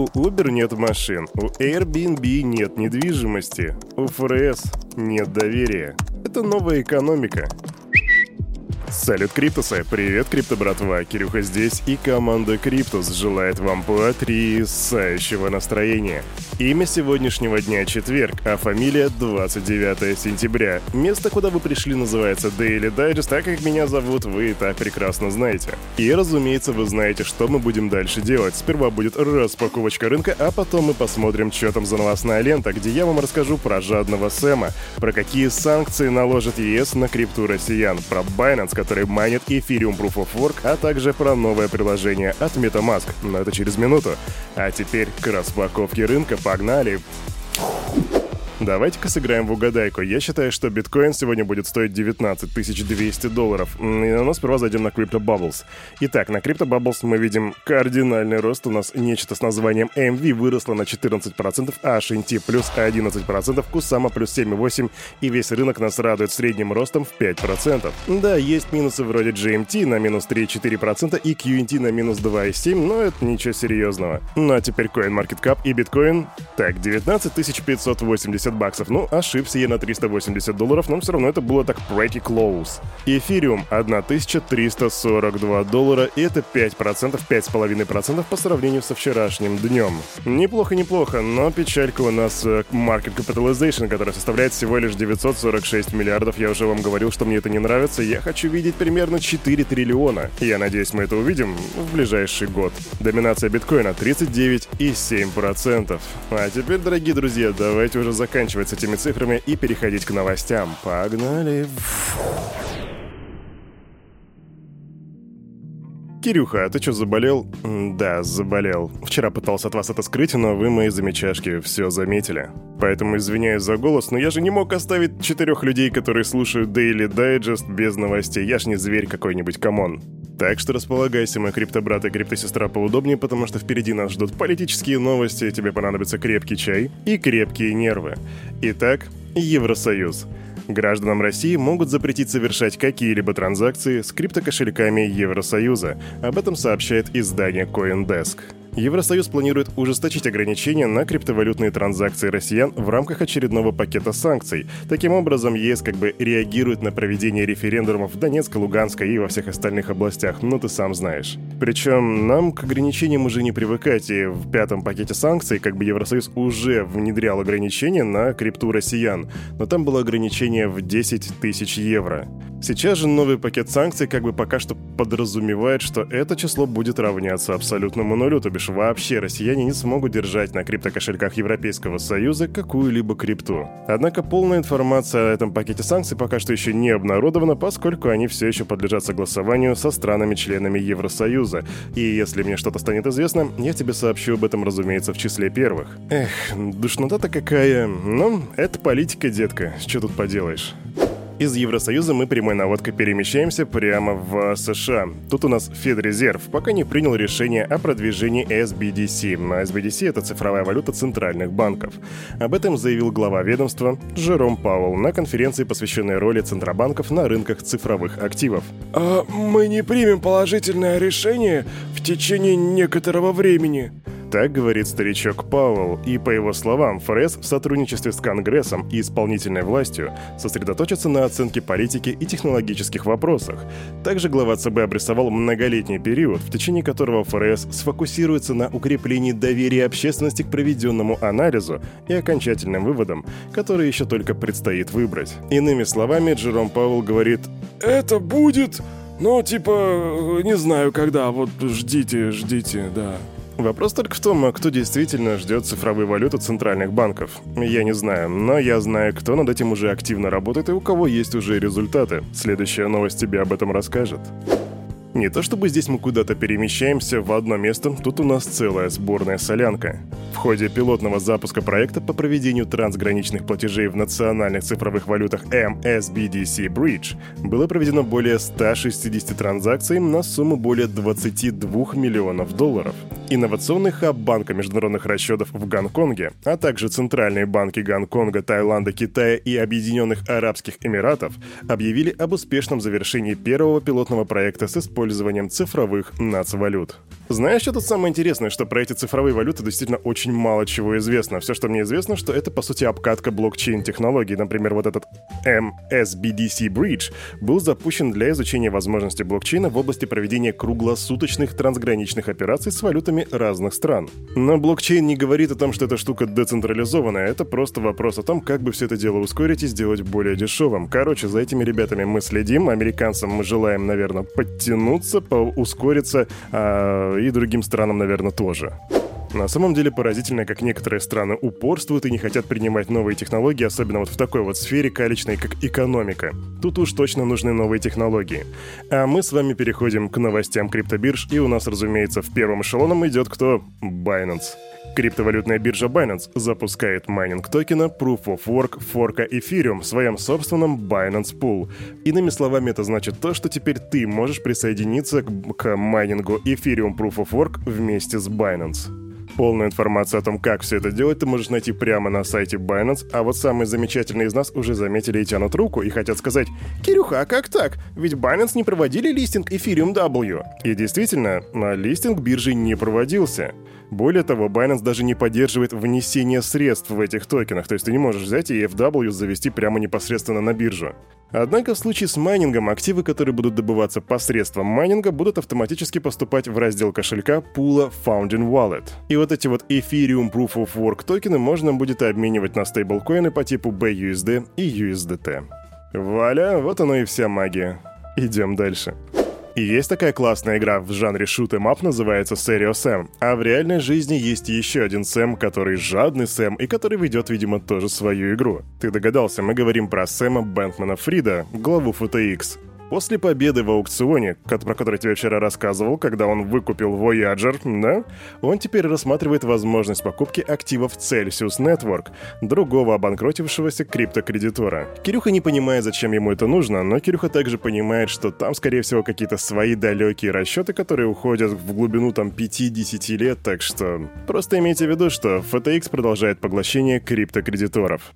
У Uber нет машин, у Airbnb нет недвижимости, у ФРС нет доверия. Это новая экономика. Салют, Криптусы! Привет, Крипто братва! Кирюха здесь и команда Криптус желает вам потрясающего настроения. Имя сегодняшнего дня четверг, а фамилия 29 сентября. Место, куда вы пришли, называется Daily Digest, так как меня зовут, вы и так прекрасно знаете. И, разумеется, вы знаете, что мы будем дальше делать. Сперва будет распаковочка рынка, а потом мы посмотрим, что там за новостная лента, где я вам расскажу про жадного Сэма, про какие санкции наложит ЕС на крипту россиян, про Binance, который майнит Ethereum Proof of Work, а также про новое приложение от MetaMask. Но это через минуту. А теперь к распаковке рынка погнали! Давайте-ка сыграем в угадайку. Я считаю, что биткоин сегодня будет стоить 19 200 долларов. Нас сперва зайдем на Crypto Bubbles. Итак, на Crypto Bubbles мы видим кардинальный рост. У нас нечто с названием MV выросло на 14%, а HNT плюс 11%, Kusama плюс 7,8%, и весь рынок нас радует средним ростом в 5%. Да, есть минусы вроде GMT на минус 3,4% и QNT на минус 2,7%, но это ничего серьезного. Ну а теперь CoinMarketCap и биткоин. Так, 19 580 350 баксов. Ну, ошибся я на 380 долларов, но все равно это было так pretty close. Эфириум 1342 доллара, и это 5%, 5,5% по сравнению со вчерашним днем. Неплохо-неплохо, но печалька у нас э, market capitalization, который составляет всего лишь 946 миллиардов. Я уже вам говорил, что мне это не нравится. Я хочу видеть примерно 4 триллиона. Я надеюсь, мы это увидим в ближайший год. Доминация биткоина 39,7%. А теперь, дорогие друзья, давайте уже заканчивать заканчивать с этими цифрами и переходить к новостям. Погнали! Кирюха, а ты что, заболел? Да, заболел. Вчера пытался от вас это скрыть, но вы, мои замечашки, все заметили. Поэтому извиняюсь за голос, но я же не мог оставить четырех людей, которые слушают Daily Digest без новостей. Я ж не зверь какой-нибудь, come on. Так что располагайся, мой криптобрат и криптосестра, поудобнее, потому что впереди нас ждут политические новости, тебе понадобится крепкий чай и крепкие нервы. Итак, Евросоюз. Гражданам России могут запретить совершать какие-либо транзакции с криптокошельками Евросоюза. Об этом сообщает издание CoinDesk. Евросоюз планирует ужесточить ограничения на криптовалютные транзакции россиян в рамках очередного пакета санкций. Таким образом, ЕС как бы реагирует на проведение референдумов в Донецкой, Луганской и во всех остальных областях, ну ты сам знаешь. Причем нам к ограничениям уже не привыкать, и в пятом пакете санкций как бы Евросоюз уже внедрял ограничения на крипту россиян, но там было ограничение в 10 тысяч евро. Сейчас же новый пакет санкций как бы пока что подразумевает, что это число будет равняться абсолютному нулю, то бишь вообще россияне не смогут держать на криптокошельках Европейского Союза какую-либо крипту. Однако полная информация о этом пакете санкций пока что еще не обнародована, поскольку они все еще подлежат согласованию со странами-членами Евросоюза. И если мне что-то станет известно, я тебе сообщу об этом, разумеется, в числе первых. Эх, душнота-то какая. Ну, это политика, детка, что тут поделаешь. Из Евросоюза мы прямой наводкой перемещаемся прямо в США. Тут у нас Федрезерв пока не принял решение о продвижении SBDC. А SBDC — это цифровая валюта центральных банков. Об этом заявил глава ведомства Жером Пауэлл на конференции, посвященной роли центробанков на рынках цифровых активов. А мы не примем положительное решение в течение некоторого времени. Так говорит старичок Пауэлл, и по его словам, ФРС в сотрудничестве с Конгрессом и исполнительной властью сосредоточится на оценке политики и технологических вопросах. Также глава ЦБ обрисовал многолетний период, в течение которого ФРС сфокусируется на укреплении доверия общественности к проведенному анализу и окончательным выводам, которые еще только предстоит выбрать. Иными словами, Джером Пауэлл говорит «Это будет...» Ну, типа, не знаю когда, вот ждите, ждите, да. Вопрос только в том, кто действительно ждет цифровые валюты центральных банков. Я не знаю, но я знаю, кто над этим уже активно работает и у кого есть уже результаты. Следующая новость тебе об этом расскажет. Не то чтобы здесь мы куда-то перемещаемся в одно место, тут у нас целая сборная солянка. В ходе пилотного запуска проекта по проведению трансграничных платежей в национальных цифровых валютах MSBDC Bridge было проведено более 160 транзакций на сумму более 22 миллионов долларов. Инновационный хаб Банка международных расчетов в Гонконге, а также центральные банки Гонконга, Таиланда, Китая и Объединенных Арабских Эмиратов объявили об успешном завершении первого пилотного проекта с использованием цифровых нацвалют. Знаешь, что тут самое интересное, что про эти цифровые валюты действительно очень мало чего известно. Все, что мне известно, что это, по сути, обкатка блокчейн-технологий. Например, вот этот MSBDC Bridge был запущен для изучения возможностей блокчейна в области проведения круглосуточных трансграничных операций с валютами разных стран. Но блокчейн не говорит о том, что эта штука децентрализованная, это просто вопрос о том, как бы все это дело ускорить и сделать более дешевым. Короче, за этими ребятами мы следим, американцам мы желаем, наверное, подтянуться, ускориться, а, и другим странам, наверное, тоже. На самом деле поразительно, как некоторые страны упорствуют и не хотят принимать новые технологии, особенно вот в такой вот сфере калечной, как экономика. Тут уж точно нужны новые технологии. А мы с вами переходим к новостям криптобирж, и у нас, разумеется, в первом эшелоном идет кто? Binance. Криптовалютная биржа Binance запускает майнинг токена Proof of Work форка Ethereum в своем собственном Binance Pool. Иными словами, это значит то, что теперь ты можешь присоединиться к, к майнингу Ethereum Proof of Work вместе с Binance. Полную информацию о том, как все это делать, ты можешь найти прямо на сайте Binance, а вот самые замечательные из нас уже заметили и тянут руку и хотят сказать «Кирюха, а как так? Ведь Binance не проводили листинг Ethereum W». И действительно, на листинг биржи не проводился. Более того, Binance даже не поддерживает внесение средств в этих токенах, то есть ты не можешь взять и FW завести прямо непосредственно на биржу. Однако в случае с майнингом активы, которые будут добываться посредством майнинга, будут автоматически поступать в раздел кошелька пула Founding Wallet. И вот эти вот Ethereum Proof of Work токены можно будет обменивать на стейблкоины по типу BUSD и USDT. Валя, вот оно и вся магия. Идем дальше. И есть такая классная игра в жанре em up, называется Serio Sam. А в реальной жизни есть еще один Сэм, который жадный Сэм и который ведет, видимо, тоже свою игру. Ты догадался, мы говорим про Сэма Бэнкмана Фрида, главу FTX. После победы в аукционе, про который тебе вчера рассказывал, когда он выкупил Voyager, да, он теперь рассматривает возможность покупки активов Celsius Network, другого обанкротившегося криптокредитора. Кирюха не понимает, зачем ему это нужно, но Кирюха также понимает, что там, скорее всего, какие-то свои далекие расчеты, которые уходят в глубину там 5-10 лет, так что просто имейте в виду, что FTX продолжает поглощение криптокредиторов.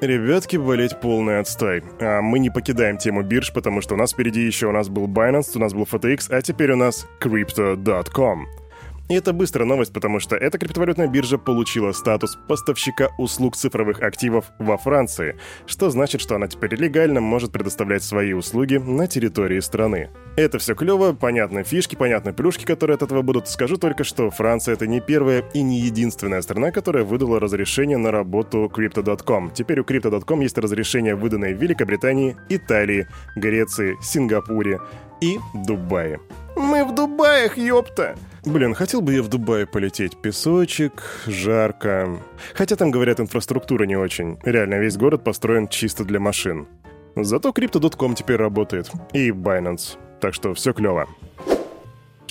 Ребятки, болеть полный отстой. А мы не покидаем тему бирж, потому что у нас впереди еще у нас был Binance, у нас был FTX, а теперь у нас Crypto.com. И это быстрая новость, потому что эта криптовалютная биржа получила статус поставщика услуг цифровых активов во Франции, что значит, что она теперь легально может предоставлять свои услуги на территории страны. Это все клево, понятны фишки, понятны плюшки, которые от этого будут. Скажу только, что Франция это не первая и не единственная страна, которая выдала разрешение на работу Crypto.com. Теперь у Crypto.com есть разрешение, выданное в Великобритании, Италии, Греции, Сингапуре и Дубае. Мы в Дубаях, ёпта! Блин, хотел бы я в Дубае полететь. Песочек, жарко. Хотя там, говорят, инфраструктура не очень. Реально, весь город построен чисто для машин. Зато Crypto.com теперь работает. И Binance. Так что все клево.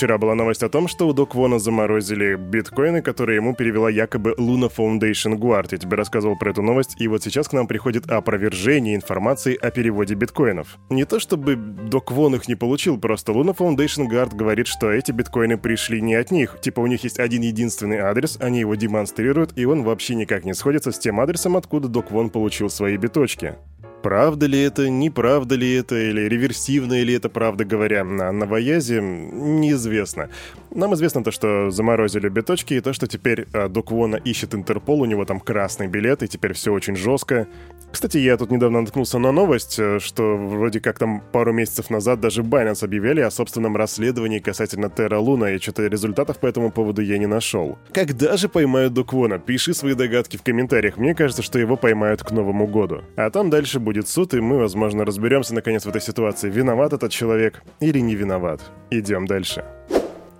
Вчера была новость о том, что у Доквона заморозили биткоины, которые ему перевела якобы Luna Foundation Guard. Я тебе рассказывал про эту новость, и вот сейчас к нам приходит опровержение информации о переводе биткоинов. Не то чтобы Доквон их не получил, просто Luna Foundation Guard говорит, что эти биткоины пришли не от них. Типа у них есть один единственный адрес, они его демонстрируют, и он вообще никак не сходится с тем адресом, откуда Доквон получил свои биточки. Правда ли это, неправда ли это, или реверсивная ли это правда, говоря на новоязе, неизвестно. Нам известно то, что заморозили биточки, и то, что теперь а, Доквона ищет Интерпол, у него там красный билет, и теперь все очень жестко. Кстати, я тут недавно наткнулся на новость, э, что вроде как там пару месяцев назад даже Binance объявили о собственном расследовании касательно Терра Луна, и что-то результатов по этому поводу я не нашел. Когда же поймают Доквона? Пиши свои догадки в комментариях. Мне кажется, что его поймают к Новому году. А там дальше будет суд, и мы, возможно, разберемся наконец в этой ситуации, виноват этот человек или не виноват. Идем дальше.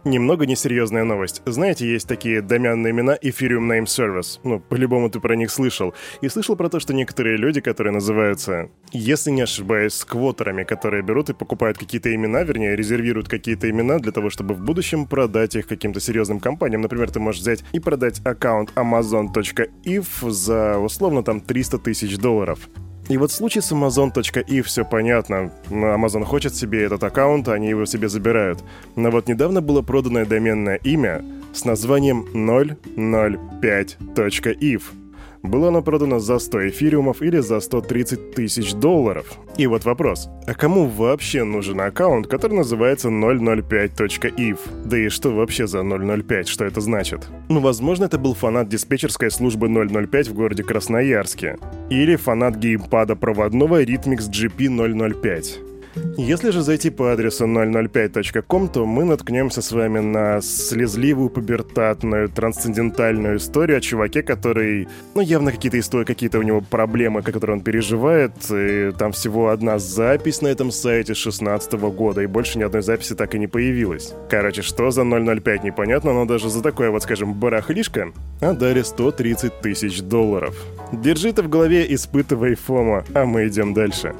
Немного несерьезная новость. Знаете, есть такие доменные имена Ethereum Name Service. Ну, по-любому ты про них слышал. И слышал про то, что некоторые люди, которые называются, если не ошибаюсь, сквотерами, которые берут и покупают какие-то имена, вернее, резервируют какие-то имена для того, чтобы в будущем продать их каким-то серьезным компаниям. Например, ты можешь взять и продать аккаунт amazon.if за, условно, там 300 тысяч долларов. И вот в случае с Amazon.и все понятно. Amazon хочет себе этот аккаунт, они его себе забирают. Но вот недавно было проданное доменное имя с названием 005.if. Было оно продано за 100 эфириумов или за 130 тысяч долларов. И вот вопрос, а кому вообще нужен аккаунт, который называется 005.if? Да и что вообще за 005, что это значит? Ну, возможно, это был фанат диспетчерской службы 005 в городе Красноярске. Или фанат геймпада проводного Rhythmix GP 005. Если же зайти по адресу 005.com, то мы наткнемся с вами на слезливую, пубертатную, трансцендентальную историю о чуваке, который, ну, явно какие-то истории, какие-то у него проблемы, которые он переживает. И там всего одна запись на этом сайте с 16 года, и больше ни одной записи так и не появилась. Короче, что за 005 непонятно, но даже за такое вот, скажем, барахлишко отдали 130 тысяч долларов. Держи это в голове, испытывай фома, а мы идем дальше.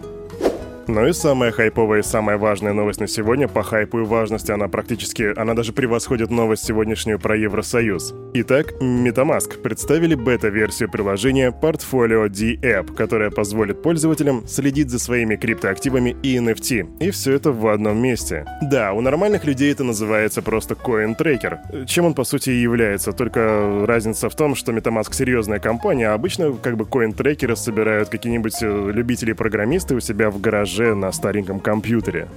Ну и самая хайповая и самая важная новость на сегодня по хайпу и важности, она практически, она даже превосходит новость сегодняшнюю про Евросоюз. Итак, MetaMask представили бета-версию приложения Portfolio D-App, которая позволит пользователям следить за своими криптоактивами и NFT, и все это в одном месте. Да, у нормальных людей это называется просто CoinTracker, чем он по сути и является, только разница в том, что MetaMask серьезная компания, а обычно как бы CoinTracker собирают какие-нибудь э, любители-программисты у себя в гараже уже на стареньком компьютере.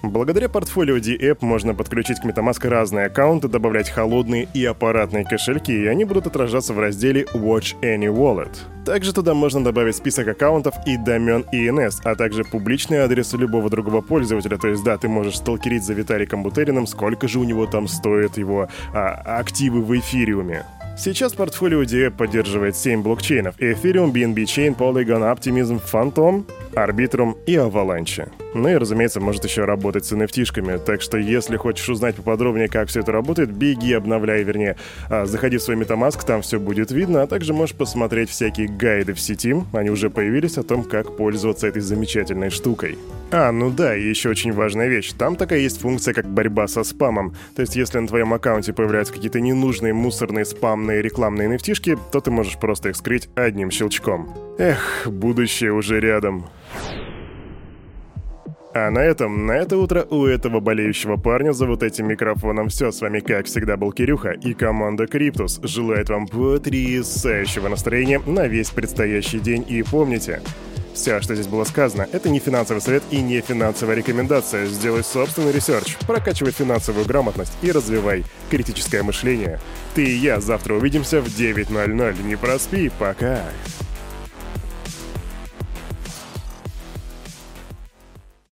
Благодаря портфолио D-App можно подключить к MetaMask разные аккаунты, добавлять холодные и аппаратные кошельки, и они будут отражаться в разделе Watch Any Wallet. Также туда можно добавить список аккаунтов и домен ENS, а также публичный адрес любого другого пользователя. То есть, да, ты можешь сталкерить за Виталиком Бутериным, сколько же у него там стоят его а, активы в эфириуме. Сейчас портфолио DApp поддерживает 7 блокчейнов — Ethereum, BNB Chain, Polygon, Optimism, Phantom, Arbitrum и Avalanche. Ну и, разумеется, может еще работать с nft так что если хочешь узнать поподробнее, как все это работает, беги, обновляй, вернее, а, заходи в свой MetaMask, там все будет видно, а также можешь посмотреть всякие гайды в сети, они уже появились, о том, как пользоваться этой замечательной штукой. А, ну да, и еще очень важная вещь. Там такая есть функция, как борьба со спамом. То есть, если на твоем аккаунте появляются какие-то ненужные, мусорные, спамные, рекламные nft то ты можешь просто их скрыть одним щелчком. Эх, будущее уже рядом. А на этом, на это утро у этого болеющего парня за вот этим микрофоном все. С вами, как всегда, был Кирюха и команда Криптус. Желает вам потрясающего настроения на весь предстоящий день. И помните, все, что здесь было сказано, это не финансовый совет и не финансовая рекомендация. Сделай собственный research, прокачивай финансовую грамотность и развивай критическое мышление. Ты и я завтра увидимся в 9.00. Не проспи, пока.